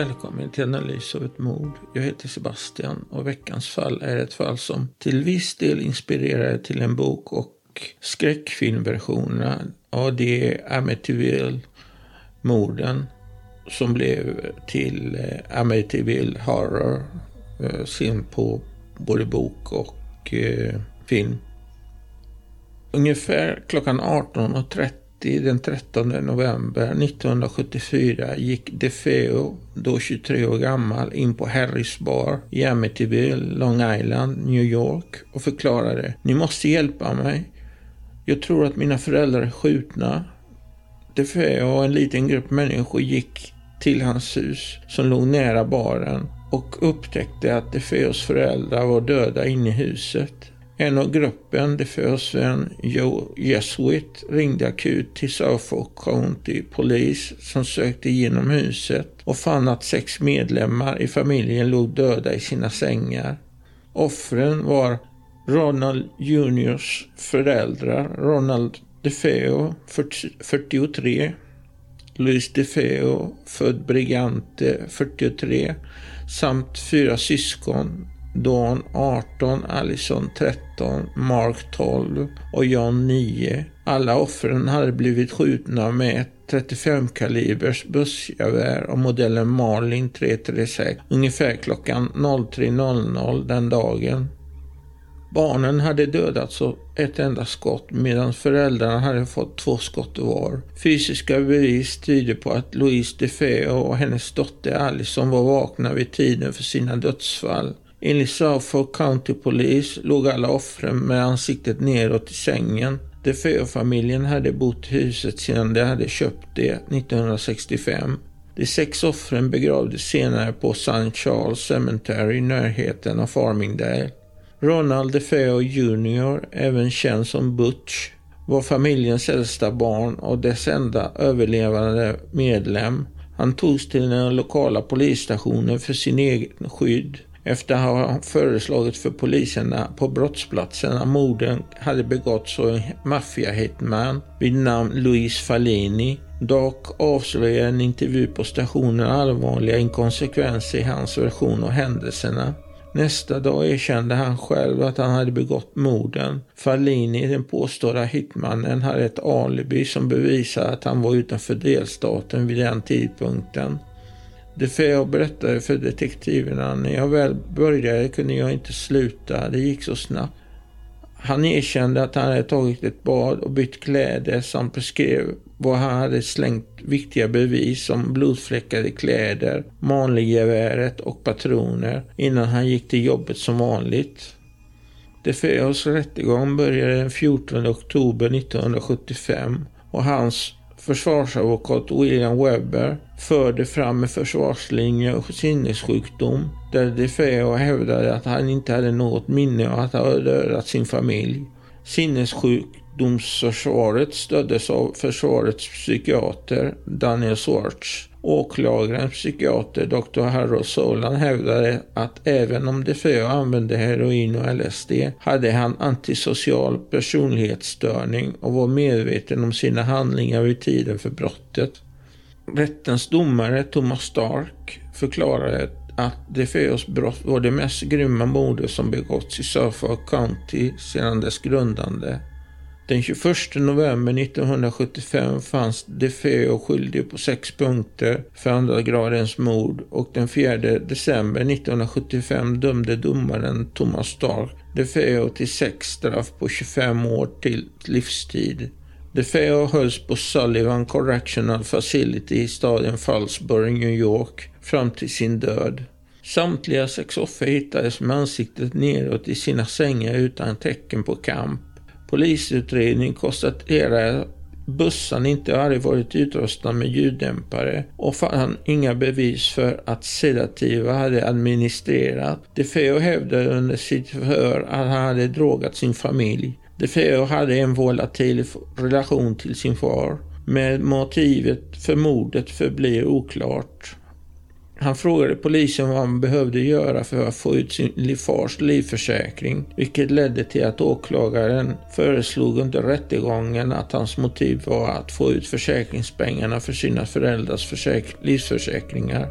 Välkommen till analys av ett mord. Jag heter Sebastian och veckans fall är ett fall som till viss del inspirerade till en bok och skräckfilmversionerna av det Amityville-morden som blev till eh, Amityville Horror, eh, sen på både bok och eh, film. Ungefär klockan 18.30 den 13 november 1974 gick DeFeo, då 23 år gammal, in på Harrys bar i Amityville, Long Island, New York och förklarade Ni måste hjälpa mig. Jag tror att mina föräldrar är skjutna. DeFeo och en liten grupp människor gick till hans hus som låg nära baren och upptäckte att DeFeos föräldrar var döda inne i huset. En av gruppen, DeFeos en Joe Jesuit, ringde akut till Suffolk County Police som sökte igenom huset och fann att sex medlemmar i familjen låg döda i sina sängar. Offren var Ronald Juniors föräldrar, Ronald DeFeo, 43, Louis DeFeo, född Brigante, 43, samt fyra syskon, Dawn 18, Allison 13, Mark 12 och John 9. Alla offren hade blivit skjutna med ett 35 kalibers bussgevär av modellen Marlin 336 ungefär klockan 03.00 den dagen. Barnen hade dödats av ett enda skott medan föräldrarna hade fått två skott var. Fysiska bevis tyder på att Louise DeFeo och hennes dotter Allison var vakna vid tiden för sina dödsfall. Enligt Suffolk County Police låg alla offren med ansiktet neråt i sängen. Defoe familjen hade bott i huset sedan de hade köpt det 1965. De sex offren begravdes senare på St. Charles Cemetery i närheten av Farmingdale. Ronald DeFeo Jr, även känd som Butch, var familjens äldsta barn och dess enda överlevande medlem. Han togs till den lokala polisstationen för sin egen skydd efter att ha föreslagit för poliserna på brottsplatsen att morden hade begåtts av en maffiahitman vid namn Luis Fallini. Dock avslöjar en intervju på stationen allvarliga inkonsekvenser i hans version av händelserna. Nästa dag erkände han själv att han hade begått morden. Fallini, den påstådda hitmannen, hade ett alibi som bevisar att han var utanför delstaten vid den tidpunkten. DeFeo berättade för detektiverna, när jag väl började kunde jag inte sluta, det gick så snabbt. Han erkände att han hade tagit ett bad och bytt kläder samt beskrev var han hade slängt viktiga bevis som blodfläckade kläder, manliggeväret och patroner innan han gick till jobbet som vanligt. DeFeos rättegång började den 14 oktober 1975 och hans försvarsadvokat William Webber förde fram en försvarslinje och sinnessjukdom där DeFeo hävdade att han inte hade något minne av att ha dödat sin familj. Sinnessjukdomsförsvaret stöddes av försvarets psykiater Daniel Swartz. Åklagarens psykiater Dr. Harro Solan hävdade att även om De DeFeo använde heroin och LSD hade han antisocial personlighetsstörning och var medveten om sina handlingar vid tiden för brottet. Rättens domare Thomas Stark förklarade att De DeFeos brott var det mest grymma mordet som begåtts i Suffolk County sedan dess grundande. Den 21 november 1975 fanns DeFeo skyldig på sex punkter för andra gradens mord och den 4 december 1975 dömde domaren Thomas Stark DeFeo till sex straff på 25 år till livstid. DeFeo hölls på Sullivan Correctional Facility i staden Fallsburg, New York, fram till sin död. Samtliga sex offer hittades med ansiktet neråt i sina sängar utan tecken på kamp. Polisutredning konstaterade att bussen inte hade varit utrustad med ljuddämpare och fann inga bevis för att sedativa hade administrerat. DeFeo hävdade under sitt förhör att han hade drogat sin familj. DeFeo hade en volatil relation till sin far. Men motivet för mordet förblir oklart. Han frågade polisen vad han behövde göra för att få ut sin fars livförsäkring, vilket ledde till att åklagaren föreslog under rättegången att hans motiv var att få ut försäkringspengarna för sina föräldrars livförsäkringar.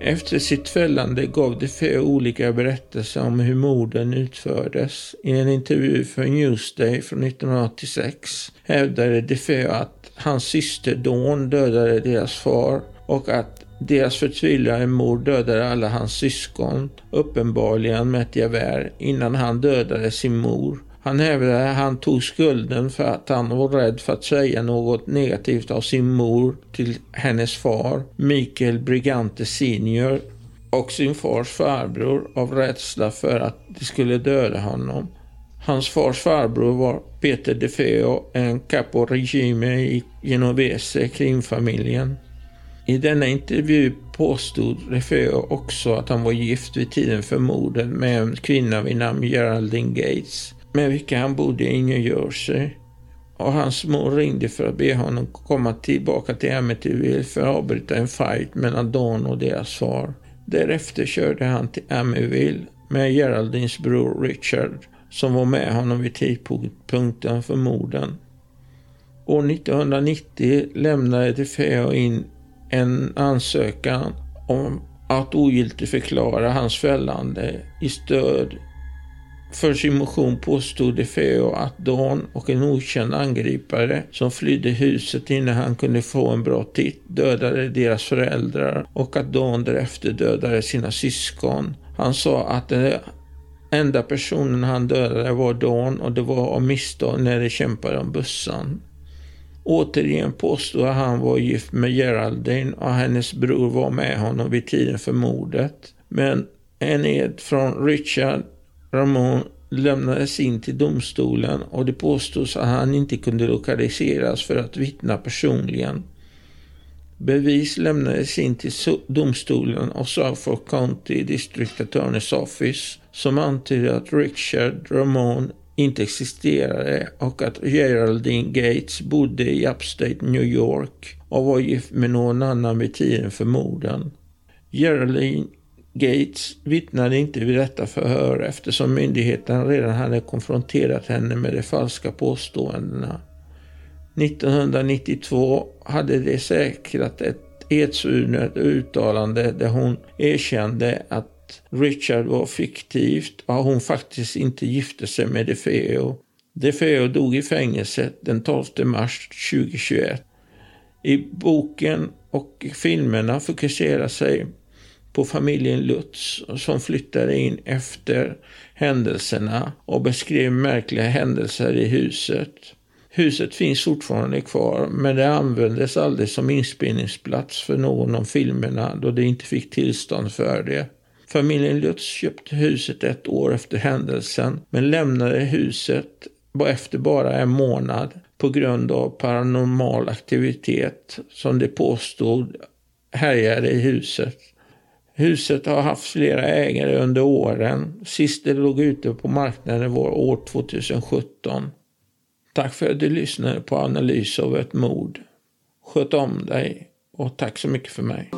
Efter sitt fällande gav de DeFeo olika berättelser om hur morden utfördes. I en intervju för Newsday från 1986 hävdade DeFeo att hans syster Dawn dödade deras far och att deras förtvivlade mor dödade alla hans syskon, uppenbarligen med ett gevär, innan han dödade sin mor. Han hävdade att han tog skulden för att han var rädd för att säga något negativt av sin mor till hennes far, Mikael Brigante senior, och sin fars farbror av rädsla för att de skulle döda honom. Hans fars farbror var Peter DeFeo, en capo regime i Genovese, krimfamiljen. I denna intervju påstod DeFeo också att han var gift vid tiden för mordet med en kvinna vid namn Geraldine Gates med vilka han bodde i New Jersey. Och hans mor ringde för att be honom komma tillbaka till Amityville för att avbryta en fight mellan Dawn och deras far. Därefter körde han till Amityville med Geraldines bror Richard som var med honom vid tidpunkten för morden. År 1990 lämnade DeFeo in en ansökan om att ogiltigförklara hans fällande i stöd för sin motion påstod de Feo att Dan och en okänd angripare som flydde huset innan han kunde få en bra titt dödade deras föräldrar och att Dan därefter dödade sina syskon. Han sa att den enda personen han dödade var Dan och det var av misstag när de kämpade om bussan. Återigen påstår att han var gift med Geraldine och hennes bror var med honom vid tiden för mordet. Men en ed från Richard Ramon lämnades in till domstolen och det påstods att han inte kunde lokaliseras för att vittna personligen. Bevis lämnades in till domstolen av Suffolk County District Attorney's Office som antydde att Richard Ramon inte existerade och att Geraldine Gates bodde i Upstate New York och var gift med någon annan vid tiden för morden. Geraldine Gates vittnade inte vid detta förhör eftersom myndigheten redan hade konfronterat henne med de falska påståendena. 1992 hade de säkrat ett edsvuret uttalande där hon erkände att att Richard var fiktivt och hon faktiskt inte gifte sig med DeFeo. DeFeo dog i fängelset den 12 mars 2021. I boken och filmerna fokuserar sig på familjen Lutz som flyttade in efter händelserna och beskrev märkliga händelser i huset. Huset finns fortfarande kvar men det användes aldrig som inspelningsplats för någon av filmerna då de inte fick tillstånd för det. Familjen Lutz köpte huset ett år efter händelsen men lämnade huset efter bara en månad på grund av paranormal aktivitet som de påstod härjade i huset. Huset har haft flera ägare under åren. Sist det låg ute på marknaden var år 2017. Tack för att du lyssnade på analys av ett mord. Sköt om dig och tack så mycket för mig.